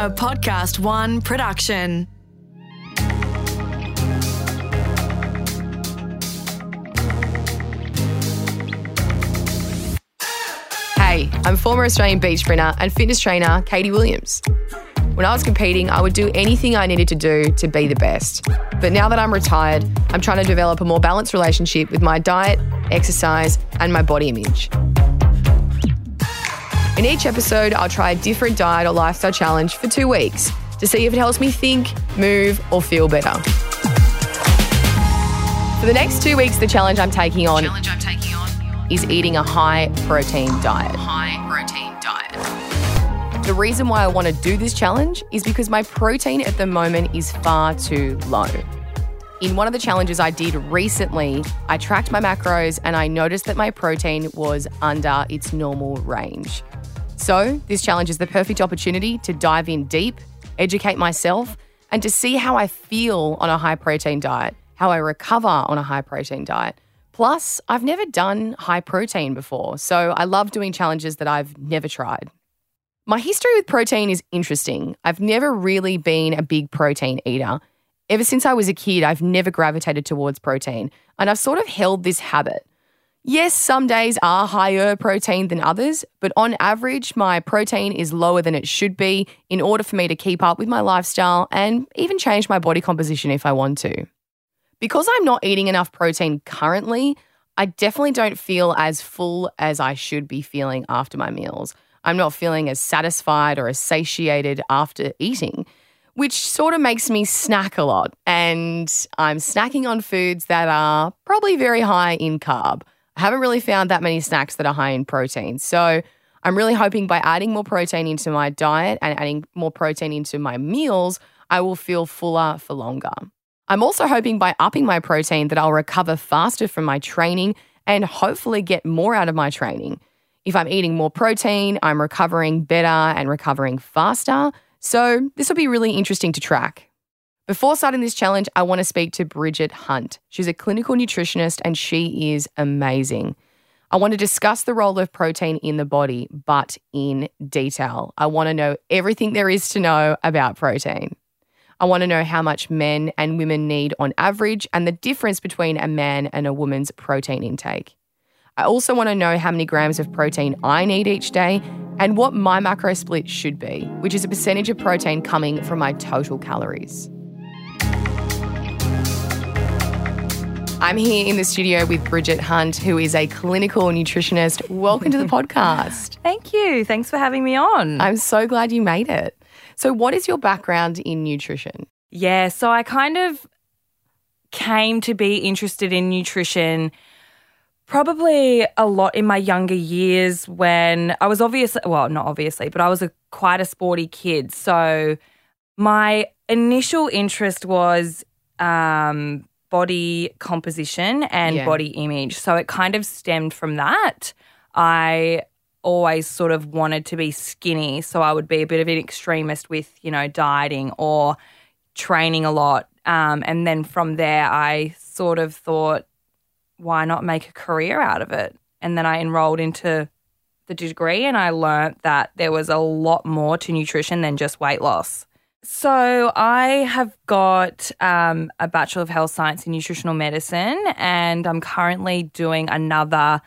A Podcast One production. Hey, I'm former Australian beach sprinter and fitness trainer Katie Williams. When I was competing, I would do anything I needed to do to be the best. But now that I'm retired, I'm trying to develop a more balanced relationship with my diet, exercise, and my body image. In each episode, I'll try a different diet or lifestyle challenge for two weeks to see if it helps me think, move, or feel better. For the next two weeks, the challenge I'm taking on, challenge I'm taking on is eating a high protein diet. High protein diet. The reason why I want to do this challenge is because my protein at the moment is far too low. In one of the challenges I did recently, I tracked my macros and I noticed that my protein was under its normal range. So, this challenge is the perfect opportunity to dive in deep, educate myself, and to see how I feel on a high protein diet, how I recover on a high protein diet. Plus, I've never done high protein before, so I love doing challenges that I've never tried. My history with protein is interesting. I've never really been a big protein eater. Ever since I was a kid, I've never gravitated towards protein, and I've sort of held this habit. Yes, some days are higher protein than others, but on average, my protein is lower than it should be in order for me to keep up with my lifestyle and even change my body composition if I want to. Because I'm not eating enough protein currently, I definitely don't feel as full as I should be feeling after my meals. I'm not feeling as satisfied or as satiated after eating, which sort of makes me snack a lot. And I'm snacking on foods that are probably very high in carb. I haven't really found that many snacks that are high in protein. So I'm really hoping by adding more protein into my diet and adding more protein into my meals, I will feel fuller for longer. I'm also hoping by upping my protein that I'll recover faster from my training and hopefully get more out of my training. If I'm eating more protein, I'm recovering better and recovering faster. So this will be really interesting to track. Before starting this challenge, I want to speak to Bridget Hunt. She's a clinical nutritionist and she is amazing. I want to discuss the role of protein in the body, but in detail. I want to know everything there is to know about protein. I want to know how much men and women need on average and the difference between a man and a woman's protein intake. I also want to know how many grams of protein I need each day and what my macro split should be, which is a percentage of protein coming from my total calories. I'm here in the studio with Bridget Hunt, who is a clinical nutritionist. Welcome to the podcast. Thank you. Thanks for having me on. I'm so glad you made it. So, what is your background in nutrition? Yeah, so I kind of came to be interested in nutrition probably a lot in my younger years when I was obviously, well, not obviously, but I was a quite a sporty kid. So, my initial interest was um, body composition and Yeah. body image. So it kind of stemmed from that. I always sort of wanted to be skinny. So I would be a bit of an extremist with, you know, dieting or training a lot. Um, and then from there, I sort of thought, why not make a career out of it? And then I enrolled into the degree and I learnt that there was a lot more to nutrition than just weight loss. So I have got um, a Bachelor of Health Science in Nutritional Medicine, and I'm currently doing another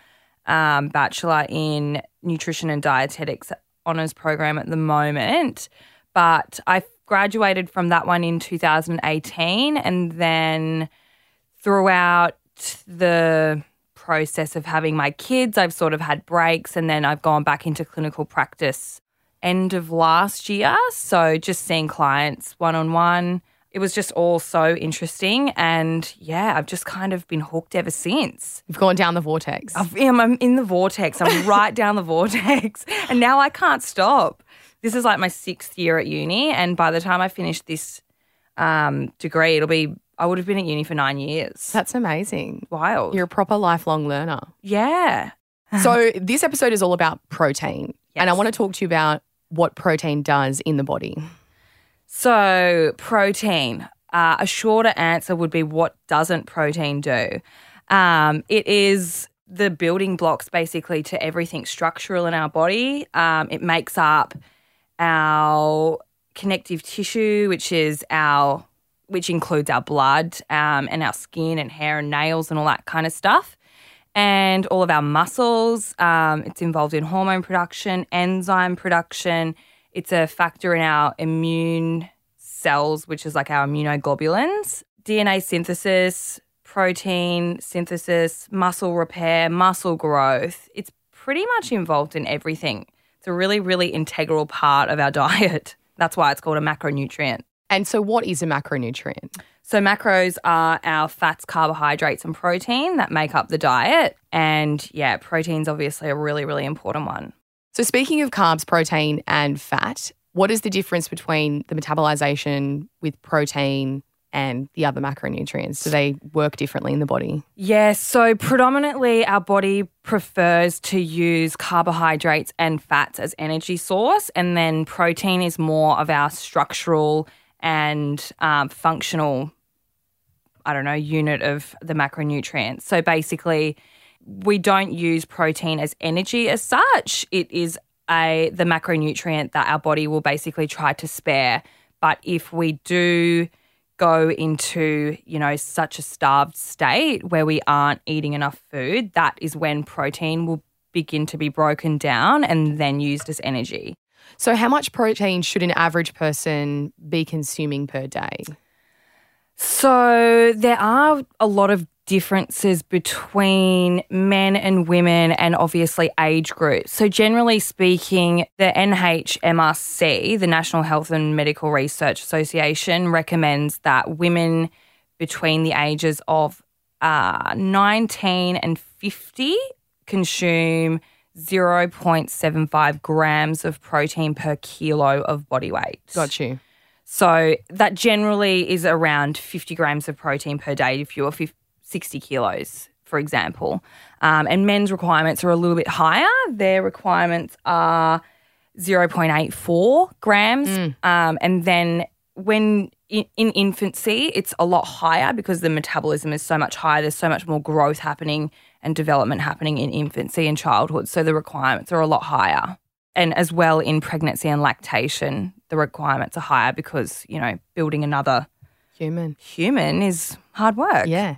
um, Bachelor in Nutrition and Dietetics honours program at the moment. But I graduated from that one in 2018, and then throughout the process of having my kids, I've sort of had breaks, and then I've gone back into clinical practice end of last year. So just seeing clients one on one. It was just all so interesting. And yeah, I've just kind of been hooked ever since. You've gone down the vortex. I've, I'm, I'm in the vortex. I'm right down the vortex. And now I can't stop. This is like my sixth year at uni. And by the time I finish this um, degree, it'll be, I would have been at uni for nine years. That's amazing. Wild. You're a proper lifelong learner. yeah. So, this episode is all about protein. And I want to talk to you about what protein does in the body. So, protein. Uh, a shorter answer would be what doesn't protein do? Um, it is the building blocks basically to everything structural in our body. Um, it makes up our connective tissue, which is our which includes our blood um, and our skin and hair and nails and all that kind of stuff. And all of our muscles. Um, it's involved in hormone production, enzyme production. It's a factor in our immune cells, which is like our immunoglobulins, DNA synthesis, protein synthesis, muscle repair, muscle growth. It's pretty much involved in everything. It's a really, really integral part of our diet. That's why it's called a macronutrient. And so, what is a macronutrient? So, macros are our fats, carbohydrates, and protein that make up the diet. And yeah, protein's obviously a really, really important one. So, speaking of carbs, protein, and fat, what is the difference between the metabolization with protein and the other macronutrients? Do they work differently in the body? Yeah, so predominantly our body prefers to use carbohydrates and fats as energy source, and then protein is more of our structural and um, functional, I don't know, unit of the macronutrients. So basically, we don't use protein as energy as such. It is a the macronutrient that our body will basically try to spare. But if we do go into, you know, such a starved state where we aren't eating enough food, that is when protein will begin to be broken down and then used as energy. So, how much protein should an average person be consuming per day? So, there are a lot of differences between men and women and obviously age groups. So, generally speaking, the NHMRC, the National Health and Medical Research Association, recommends that women between the ages of uh, 19 and 50 consume 0.75 grams of protein per kilo of body weight. Got you. So that generally is around 50 grams of protein per day if you're 50, 60 kilos, for example. Um, and men's requirements are a little bit higher. Their requirements are 0.84 grams. Mm. Um, and then when in, in infancy, it's a lot higher because the metabolism is so much higher. There's so much more growth happening and development happening in infancy and childhood. So the requirements are a lot higher. And as well in pregnancy and lactation, the requirements are higher because, you know, building another Human. human is hard work. Yeah.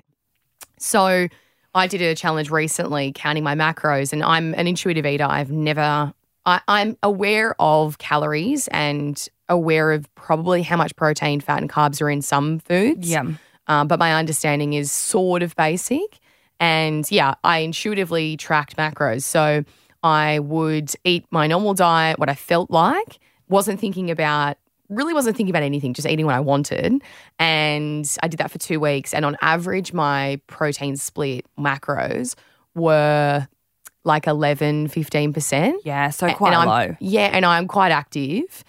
So, I did a challenge recently counting my macros, and I'm an intuitive eater. I've never, I, I'm aware of calories and aware of probably how much protein, fat, and carbs are in some foods. Yeah. Um, but my understanding is sort of basic. And yeah, I intuitively tracked macros. So I would eat my normal diet, what I felt like, wasn't thinking about, really wasn't thinking about anything, just eating what I wanted. And I did that for two weeks. And on average, my protein split macros were like 11, 15%. Yeah, so quite low. Yeah, and I'm quite active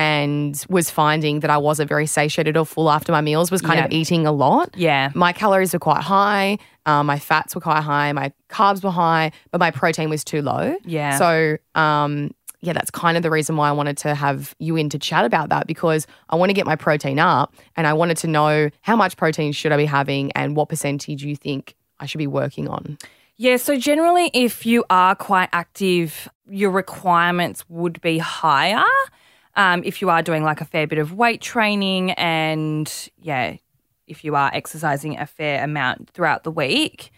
and was finding that I wasn't very satiated or full after my meals, was kind of eating a lot. Yeah. My calories were quite high, um, my fats were quite high, my carbs were high, but my protein was too low. Yeah. So, um, yeah, that's kind of the reason why I wanted to have you in to chat about that because I want to get my protein up and I wanted to know how much protein should I be having and what percentage you think I should be working on. Yeah, so generally, if you are quite active, your requirements would be higher. Um, if you are doing like a fair bit of weight training and, yeah, if you are exercising a fair amount throughout the week,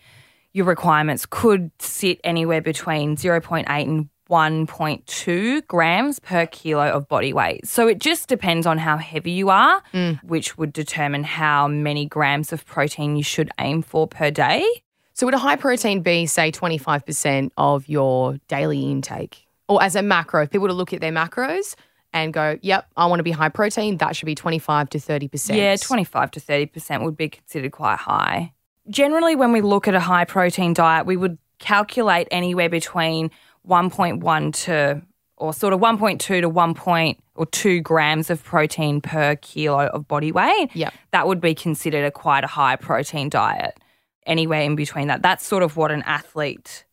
your requirements could sit anywhere between 0.8 and 1.2 grams per kilo of body weight. So it just depends on how heavy you are, which would determine how many grams of protein you should aim for per day. So, would a high protein be, say, 25% of your daily intake? Or as a macro, if people were to look at their macros and go, yep, I want to be high protein, that should be 25 to 30%. Yeah, 25 to 30% would be considered quite high. Generally, when we look at a high protein diet, we would calculate anywhere between 1.1 to, or sort of 1.2 to 1. Point, or 2 grams of protein per kilo of body weight. Yep. That would be considered a quite a high protein diet. Anywhere in between that. That's sort of what an athlete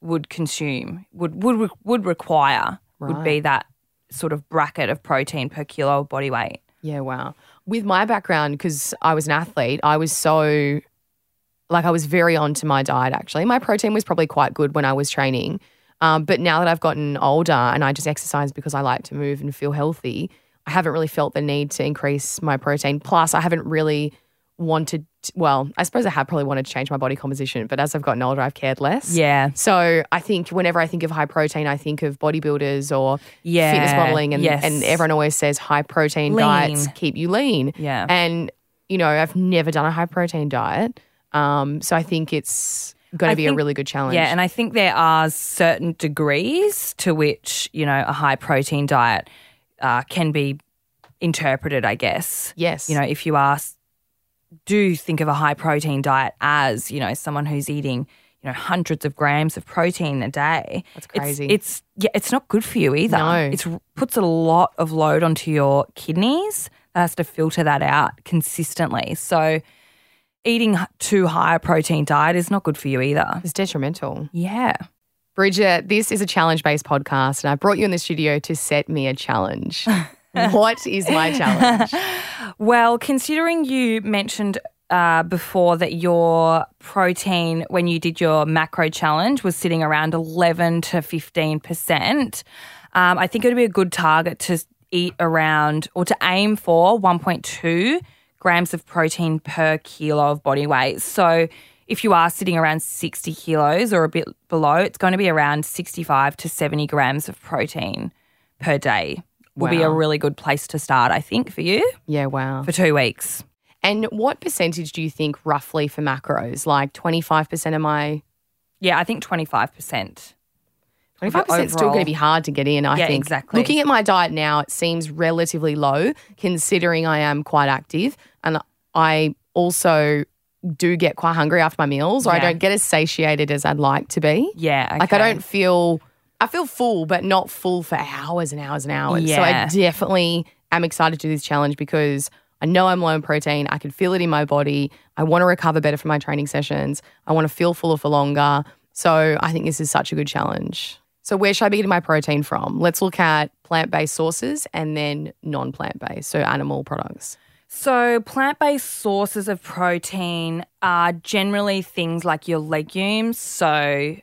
would consume, would would would require, would be that sort of bracket of protein per kilo of body weight. Yeah, wow. With my background, because I was an athlete, I was so, like, I was very onto my diet actually. My protein was probably quite good when I was training. Um, but now that I've gotten older and I just exercise because I like to move and feel healthy, I haven't really felt the need to increase my protein. Plus, I haven't really wanted, well, I suppose I have probably wanted to change my body composition, but as I've gotten older, I've cared less. Yeah. So I think whenever I think of high protein, I think of bodybuilders or Yeah. fitness modeling, and, Yes. and everyone always says high protein Lean. diets keep you lean. Yeah. And, you know, I've never done a high protein diet. Um, so I think it's going to be a really good challenge. Yeah, and I think there are certain degrees to which you know a high protein diet uh, can be interpreted. I guess. yes. You know, if you ask, do think of a high protein diet as you know someone who's eating you know hundreds of grams of protein a day. That's It's- crazy. It's, yeah, it's not good for you either. No. It puts a lot of load onto your kidneys. That has to filter that out consistently. So. Eating too high a protein diet is not good for you either. it's detrimental. Yeah. Bridget, this is a challenge based podcast, and I brought you in the studio to set me a challenge. what is my challenge? Well, considering you mentioned uh, before that your protein, when you did your macro challenge, was sitting around 11 to 15%, um, I think it would be a good target to eat around or to aim for 1.2 grams of protein per kilo of body weight. So if you are sitting around 60 kilos or a bit below, it's going to be around 65 to 70 grams of protein per day. Will be a really good place to start, I think, for you Yeah, wow. for two weeks. And what percentage do you think roughly for macros? Like 25% of my Yeah, I think 25%. 25% is still going to be hard to get in, I Yeah, think. exactly. Looking at my diet now, it seems relatively low considering I am quite active and I also do get quite hungry after my meals or I don't get as satiated as I'd like to be. Yeah. Okay. Like I don't feel I feel full, but not full for hours and hours and hours. So I definitely am excited to do this challenge because I know I'm low in protein. I can feel it in my body. I want to recover better from my training sessions. I want to feel fuller for longer. So I think this is such a good challenge. So where should I be getting my protein from? Let's look at plant-based sources and then non-plant-based, so animal products. So, plant based sources of protein are generally things like your legumes, so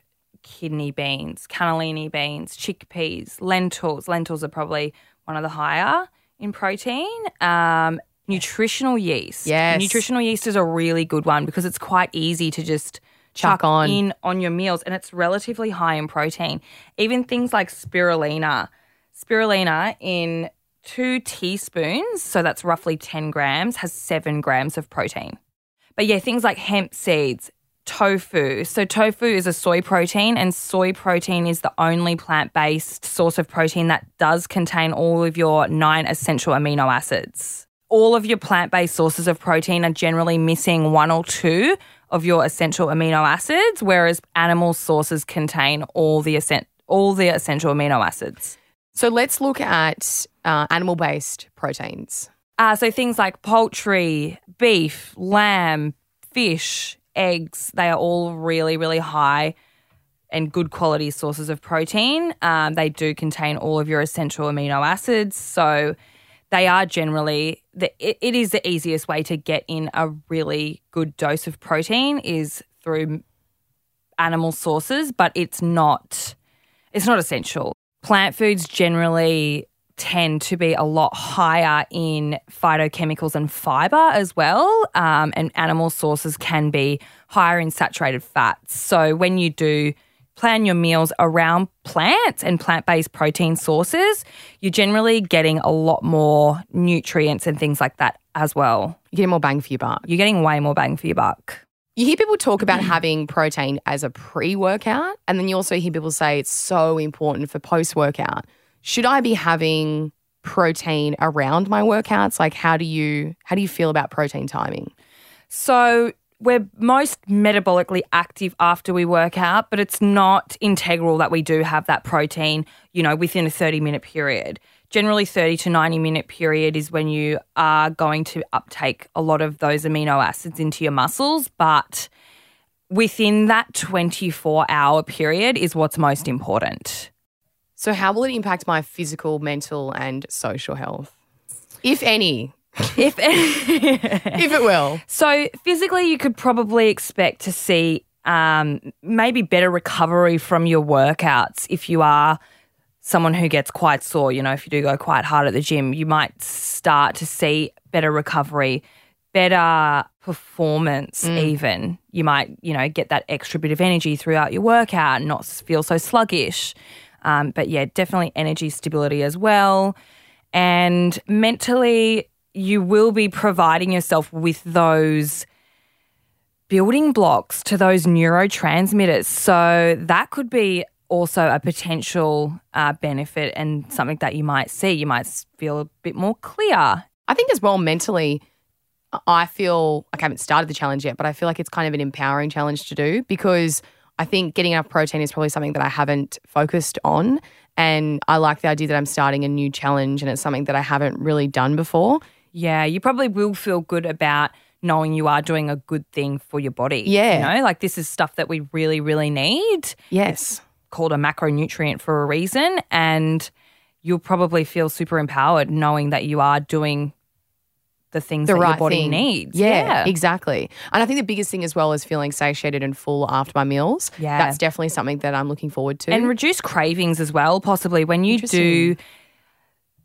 kidney beans, cannellini beans, chickpeas, lentils. Lentils are probably one of the higher in protein. Um, nutritional yeast. Yes. Nutritional yeast is a really good one because it's quite easy to just Chuck chuck on. in on your meals and it's relatively high in protein. Even things like spirulina. Spirulina in two teaspoons, so that's roughly 10 grams, has seven grams of protein. But yeah, things like hemp seeds, tofu. So, tofu is a soy protein, and soy protein is the only plant based source of protein that does contain all of your nine essential amino acids. All of your plant based sources of protein are generally missing one or two of your essential amino acids, whereas animal sources contain all the, essen- all the essential amino acids. So let's look at uh, animal-based proteins. Uh, so things like poultry, beef, lamb, fish, eggs, they are all really, really high and good quality sources of protein. Um, they do contain all of your essential amino acids. So they are generally, the, it, it is the easiest way to get in a really good dose of protein is through animal sources, but it's not, it's not essential. Plant foods generally tend to be a lot higher in phytochemicals and fiber as well. Um, and animal sources can be higher in saturated fats. So when you do plan your meals around plants and plant based protein sources, you're generally getting a lot more nutrients and things like that as well. You get more bang for your buck. You're getting way more bang for your buck. You hear people talk about having protein as a pre workout, and then you also hear people say it's so important for post workout. Should I be having protein around my workouts? Like, how do you how do you feel about protein timing? So we're most metabolically active after we work out, but it's not integral that we do have that protein, you know, within a 30 minute period. Generally, 30 to 90 minute period is when you are going to uptake a lot of those amino acids into your muscles, but within that 24 hour period is what's most important. So, how will it impact my physical, mental, and social health, if any? If If it will. So physically, you could probably expect to see um, maybe better recovery from your workouts if you are someone who gets quite sore, you know, if you do go quite hard at the gym, you might start to see better recovery, better performance, even. You might, you know, get that extra bit of energy throughout your workout and not feel so sluggish. Um, but yeah, definitely energy stability as well. And mentally, you will be providing yourself with those building blocks to those neurotransmitters. So that could be also a potential uh, benefit and something that you might see. You might feel a bit more clear. I think as well mentally, I feel like I haven't started the challenge yet, but I feel like it's kind of an empowering challenge to do because I think getting enough protein is probably something that I haven't focused on. And I like the idea that I'm starting a new challenge and it's something that I haven't really done before. Yeah, you probably will feel good about knowing you are doing a good thing for your body. Yeah. You know, like this is stuff that we really, really need. Yes. called a macronutrient for a reason and you'll probably feel super empowered knowing that you are doing the things the that right your body thing. needs. Yeah, exactly. And I think the biggest thing as well is feeling satiated and full after my meals. Yeah. That's definitely something that I'm looking forward to. And reduce cravings as well, possibly when you do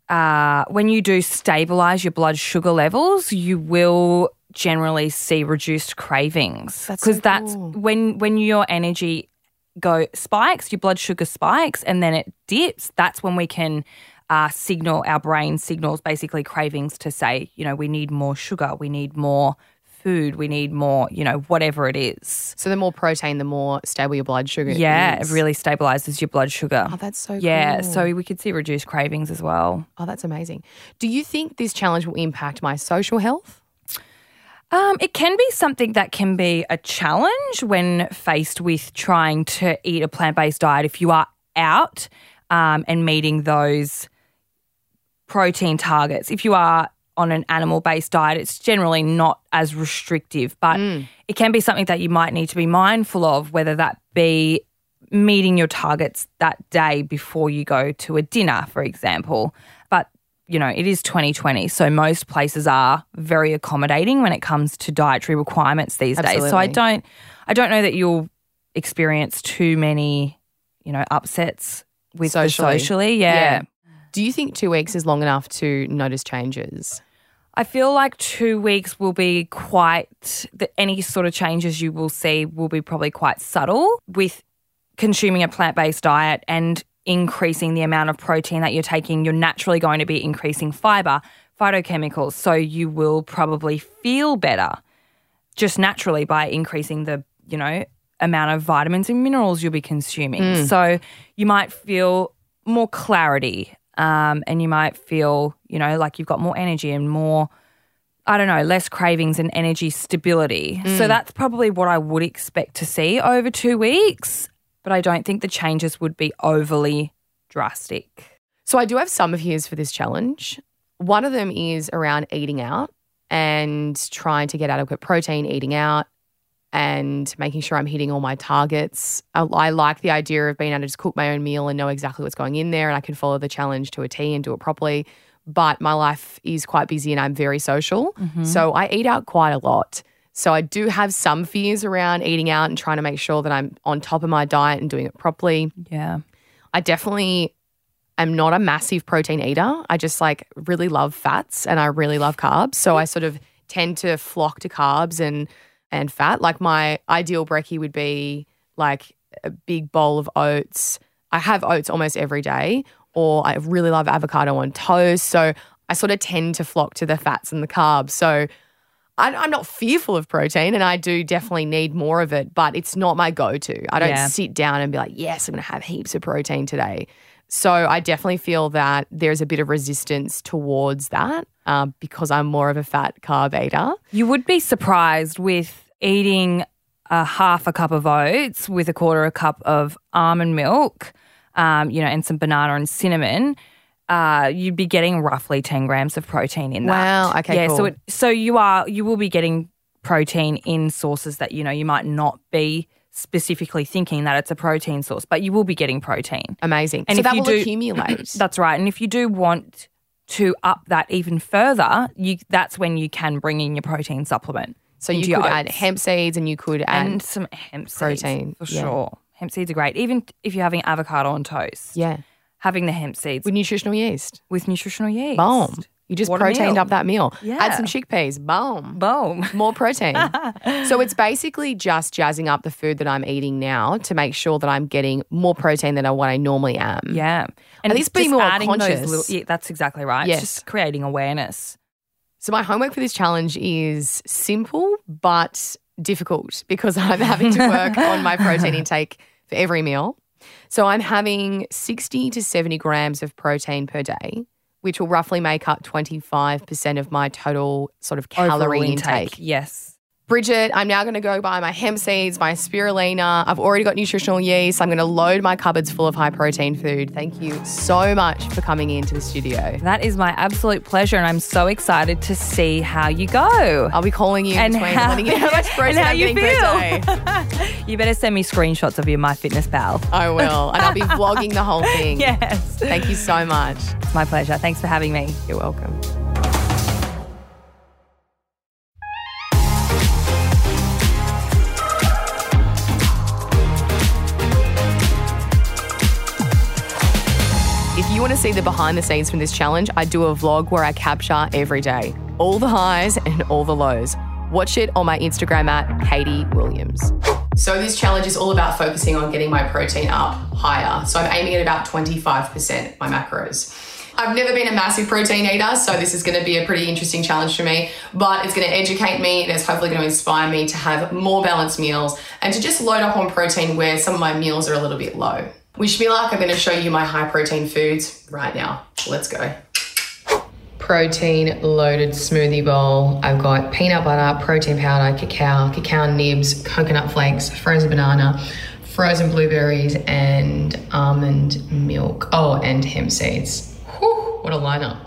uh, when you do stabilize your blood sugar levels, you will generally see reduced cravings. That's so that's cool. when when your energy go spikes, your blood sugar spikes, and then it dips. That's when we can uh, signal our brain signals basically cravings to say, you know, we need more sugar, we need more food, we need more, you know, whatever it is. so the more protein, the more stable your blood sugar Yeah, is. it really stabilizes your blood sugar. Oh, that's so yeah, cool. so we could see reduced cravings as well. Oh, that's amazing. Do you think this challenge will impact my social health? Um, it can be something that can be a challenge when faced with trying to eat a plant based diet. If you are out um, and meeting those protein targets, if you are on an animal based diet, it's generally not as restrictive, but mm. it can be something that you might need to be mindful of, whether that be meeting your targets that day before you go to a dinner, for example. But you know, it is 2020, so most places are very accommodating when it comes to dietary requirements these days. So I don't, I don't know that you'll experience too many, you know, upsets with Socially. socially. Yeah. Do you think two weeks is long enough to notice changes? I feel like two weeks will be quite, the, any sort of changes you will see will be probably quite subtle with consuming a plant based diet and increasing the amount of protein that you're taking. You're naturally going to be increasing fiber, phytochemicals. So you will probably feel better just naturally by increasing the, you know, amount of vitamins and minerals you'll be consuming. Mm. So you might feel more clarity um, and you might feel, you know, like you've got more energy and more, I don't know, less cravings and energy stability. So that's probably what I would expect to see over two weeks. But I don't think the changes would be overly drastic. So I do have some fears for this challenge. One of them is around eating out and trying to get adequate protein eating out and making sure I'm hitting all my targets. I, I like the idea of being able to just cook my own meal and know exactly what's going in there and I can follow the challenge to a T and do it properly. But my life is quite busy and I'm very social. Mm-hmm. So I eat out quite a lot. So I do have some fears around eating out and trying to make sure that I'm on top of my diet and doing it properly. Yeah. I definitely am not a massive protein eater. I just like really love fats and I really love carbs. So I sort of tend to flock to carbs and and fat. Like my ideal brekkie would be like a big bowl of oats. I have oats almost every day, or I really love avocado on toast. So I sort of tend to flock to the fats and the carbs. So I, I'm not fearful of protein, and I do definitely need more of it, but it's not my go-to. I don't Yeah. sit down and be like, "Yes, I'm going to have heaps of protein today." So I definitely feel that there's a bit of resistance towards that um, because I'm more of a fat carb eater. You would be surprised with eating a half a cup of oats with a quarter a cup of almond milk, um, you know, and some banana and cinnamon. Uh, you'd be getting roughly ten grams of protein in that. Wow, okay, yeah. So it, so you are you will be getting protein in sources that you know you might not be specifically thinking that it's a protein source, but you will be getting protein. Amazing. And so if that you will do- accumulate. That's right. And if you do want to up that even further, you that's when you can bring in your protein supplement. so you could add hemp seeds and you could add. and some hemp seeds protein, for yeah. sure. Hemp seeds are great. Even if you're having avocado on toast, yeah. Having the hemp seeds with nutritional yeast. with nutritional yeast. Boom. You just What proteined up that meal. Yeah. Add some chickpeas. Boom. Boom. More protein. so it's basically just jazzing up the food that I'm eating now to make sure that I'm getting more protein than what I normally am. Yeah. And at least being more adding those conscious. little- yeah, that's exactly right. Yes. It's just creating awareness. So my homework for this challenge is simple but difficult because I'm having to work on my protein intake for every meal. So I'm having 60 to 70 grams of protein per day, which will roughly make up 25% of my total sort of calorie Overall intake. Yes. Bridget, I'm now going to go buy my hemp seeds, my spirulina. I've already got nutritional yeast. I'm going to load my cupboards full of high protein food. Thank you so much for coming into the studio. That is my absolute pleasure, and I'm so excited to see how you go. I'll be calling you in And between, how- letting you know how much protein how you feel. You better send me screenshots of your MyFitnessPal. I will. And I'll be vlogging the whole thing. Yes. Thank you so much. It's my pleasure. Thanks for having me. You're welcome. To see the behind the scenes from this challenge, I do a vlog where I capture every day, all the highs and all the lows. Watch it on my Instagram at Katie Williams. So this challenge is all about focusing on getting my protein up higher. So I'm aiming at about 25% my macros. I've never been a massive protein eater, so this is going to be a pretty interesting challenge for me, but it's going to educate me and it's hopefully going to inspire me to have more balanced meals and to just load up on protein where some of my meals are a little bit low. Wish me luck, I'm going to show you my high protein foods right now. Let's go protein loaded smoothie bowl. I've got peanut butter, protein powder, cacao, cacao nibs, coconut flakes, frozen banana, frozen blueberries, and almond milk. Oh, and hemp seeds. Whew, what a lineup.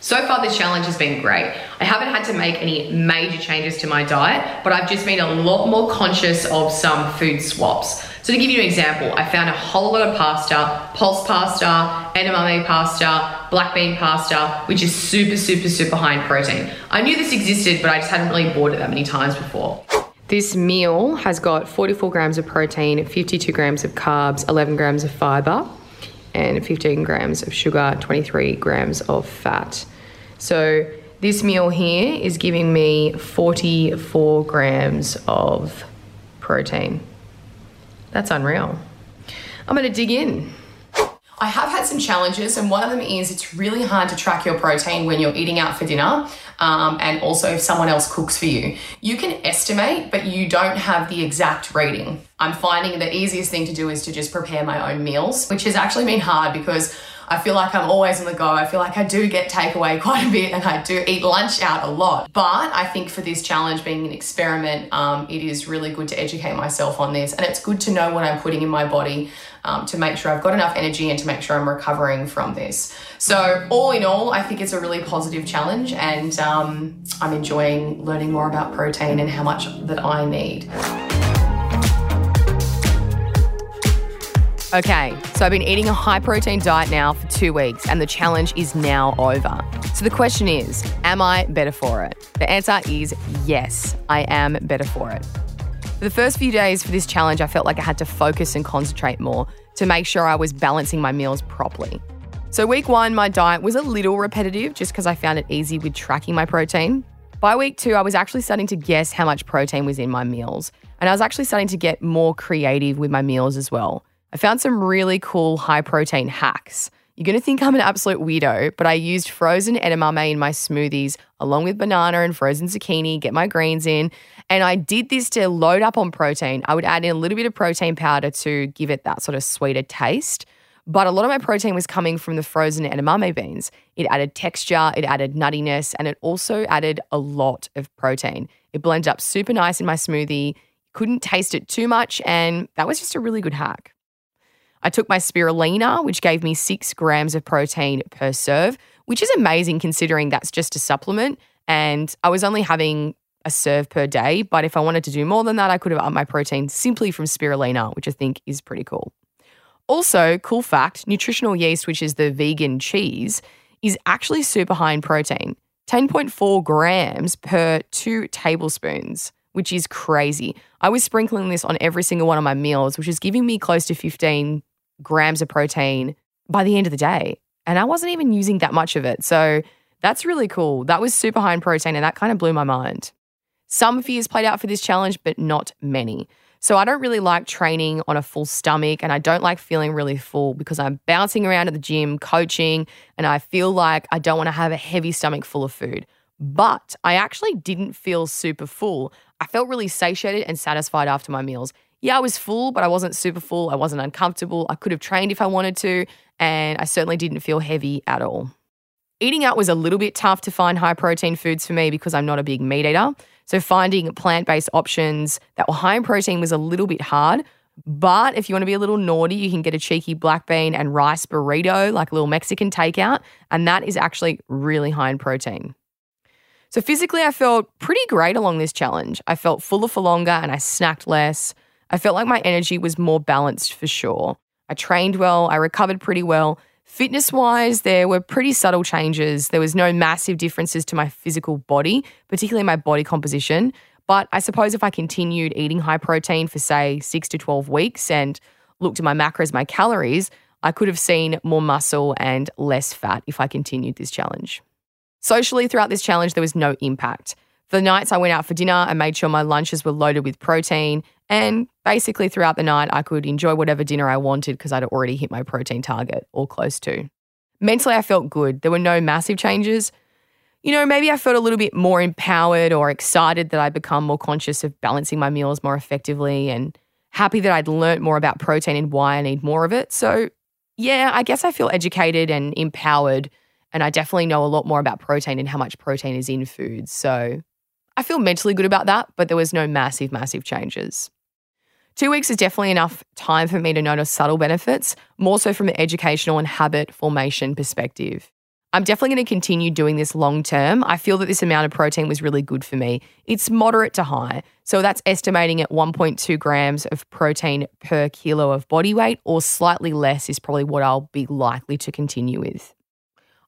So far, this challenge has been great. I haven't had to make any major changes to my diet, but I've just been a lot more conscious of some food swaps. So, to give you an example, I found a whole lot of pasta, pulse pasta, edamame pasta, black bean pasta, which is super, super, super high in protein. I knew this existed, but I just hadn't really bought it that many times before. This meal has got 44 grams of protein, 52 grams of carbs, 11 grams of fiber, and 15 grams of sugar, 23 grams of fat. So this meal here is giving me 44 grams of protein. That's unreal. I'm going to dig in. I have had some challenges, and one of them is it's really hard to track your protein when you're eating out for dinner, um, and also if someone else cooks for you. You can estimate, but you don't have the exact reading. I'm finding the easiest thing to do is to just prepare my own meals, which has actually been hard because I feel like I'm always on the go. I feel like I do get takeaway quite a bit and I do eat lunch out a lot. But I think for this challenge being an experiment, um, it is really good to educate myself on this. And it's good to know what I'm putting in my body um, to make sure I've got enough energy and to make sure I'm recovering from this. So, all in all, I think it's a really positive challenge and um, I'm enjoying learning more about protein and how much that I need. Okay, so I've been eating a high protein diet now for two weeks, and the challenge is now over. So the question is Am I better for it? The answer is yes, I am better for it. For the first few days for this challenge, I felt like I had to focus and concentrate more to make sure I was balancing my meals properly. So, week one, my diet was a little repetitive just because I found it easy with tracking my protein. By week two, I was actually starting to guess how much protein was in my meals, and I was actually starting to get more creative with my meals as well. I found some really cool high protein hacks. You're going to think I'm an absolute weirdo, but I used frozen edamame in my smoothies along with banana and frozen zucchini, get my greens in. And I did this to load up on protein. I would add in a little bit of protein powder to give it that sort of sweeter taste. But a lot of my protein was coming from the frozen edamame beans. It added texture, it added nuttiness, and it also added a lot of protein. It blended up super nice in my smoothie. Couldn't taste it too much, and that was just a really good hack. I took my spirulina, which gave me six grams of protein per serve, which is amazing considering that's just a supplement. And I was only having a serve per day. But if I wanted to do more than that, I could have upped my protein simply from spirulina, which I think is pretty cool. Also, cool fact nutritional yeast, which is the vegan cheese, is actually super high in protein 10.4 grams per two tablespoons, which is crazy. I was sprinkling this on every single one of my meals, which is giving me close to 15 grams of protein by the end of the day. And I wasn't even using that much of it. So that's really cool. That was super high in protein and that kind of blew my mind. Some fears played out for this challenge, but not many. So I don't really like training on a full stomach and I don't like feeling really full because I'm bouncing around at the gym, coaching, and I feel like I don't want to have a heavy stomach full of food. But I actually didn't feel super full. I felt really satiated and satisfied after my meals. Yeah, I was full, but I wasn't super full. I wasn't uncomfortable. I could have trained if I wanted to, and I certainly didn't feel heavy at all. Eating out was a little bit tough to find high protein foods for me because I'm not a big meat eater. So finding plant based options that were high in protein was a little bit hard. But if you want to be a little naughty, you can get a cheeky black bean and rice burrito, like a little Mexican takeout. And that is actually really high in protein. So physically, I felt pretty great along this challenge. I felt fuller for longer and I snacked less. I felt like my energy was more balanced for sure. I trained well, I recovered pretty well. Fitness wise, there were pretty subtle changes. There was no massive differences to my physical body, particularly my body composition. But I suppose if I continued eating high protein for, say, six to 12 weeks and looked at my macros, my calories, I could have seen more muscle and less fat if I continued this challenge. Socially, throughout this challenge, there was no impact. The nights I went out for dinner, I made sure my lunches were loaded with protein. And basically, throughout the night, I could enjoy whatever dinner I wanted because I'd already hit my protein target or close to. Mentally, I felt good. There were no massive changes. You know, maybe I felt a little bit more empowered or excited that I'd become more conscious of balancing my meals more effectively and happy that I'd learnt more about protein and why I need more of it. So, yeah, I guess I feel educated and empowered and I definitely know a lot more about protein and how much protein is in foods. So I feel mentally good about that, but there was no massive, massive changes. Two weeks is definitely enough time for me to notice subtle benefits, more so from an educational and habit formation perspective. I'm definitely going to continue doing this long term. I feel that this amount of protein was really good for me. It's moderate to high. So that's estimating at 1.2 grams of protein per kilo of body weight, or slightly less is probably what I'll be likely to continue with.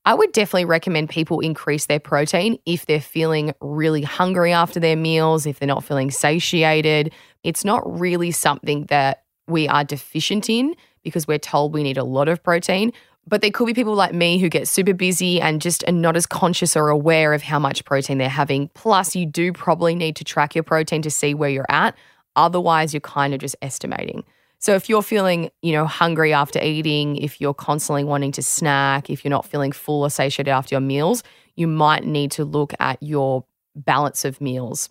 I would definitely recommend people increase their protein if they're feeling really hungry after their meals, if they're not feeling satiated. It's not really something that we are deficient in because we're told we need a lot of protein. But there could be people like me who get super busy and just are not as conscious or aware of how much protein they're having. Plus, you do probably need to track your protein to see where you're at. Otherwise, you're kind of just estimating. So if you're feeling, you know, hungry after eating, if you're constantly wanting to snack, if you're not feeling full or satiated after your meals, you might need to look at your balance of meals.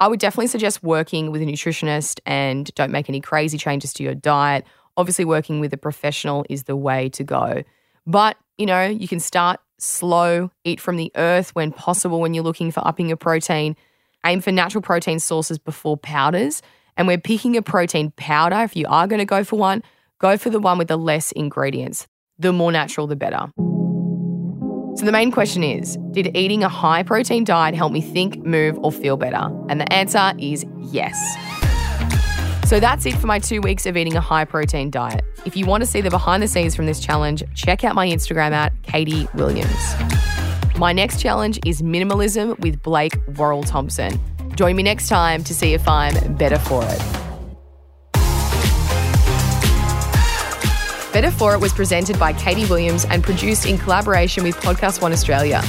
I would definitely suggest working with a nutritionist and don't make any crazy changes to your diet. Obviously, working with a professional is the way to go. But, you know, you can start slow, eat from the earth when possible when you're looking for upping your protein. Aim for natural protein sources before powders and we're picking a protein powder. If you are going to go for one, go for the one with the less ingredients. The more natural, the better. So, the main question is Did eating a high protein diet help me think, move, or feel better? And the answer is yes. So, that's it for my two weeks of eating a high protein diet. If you want to see the behind the scenes from this challenge, check out my Instagram at Katie Williams. My next challenge is minimalism with Blake Worrell Thompson. Join me next time to see if I'm better for it. Better For It was presented by Katie Williams and produced in collaboration with Podcast One Australia.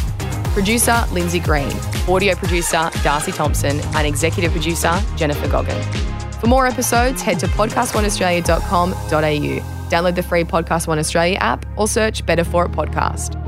Producer Lindsay Green, audio producer Darcy Thompson, and executive producer Jennifer Goggin. For more episodes, head to podcastoneaustralia.com.au. Download the free Podcast One Australia app or search Better For It Podcast.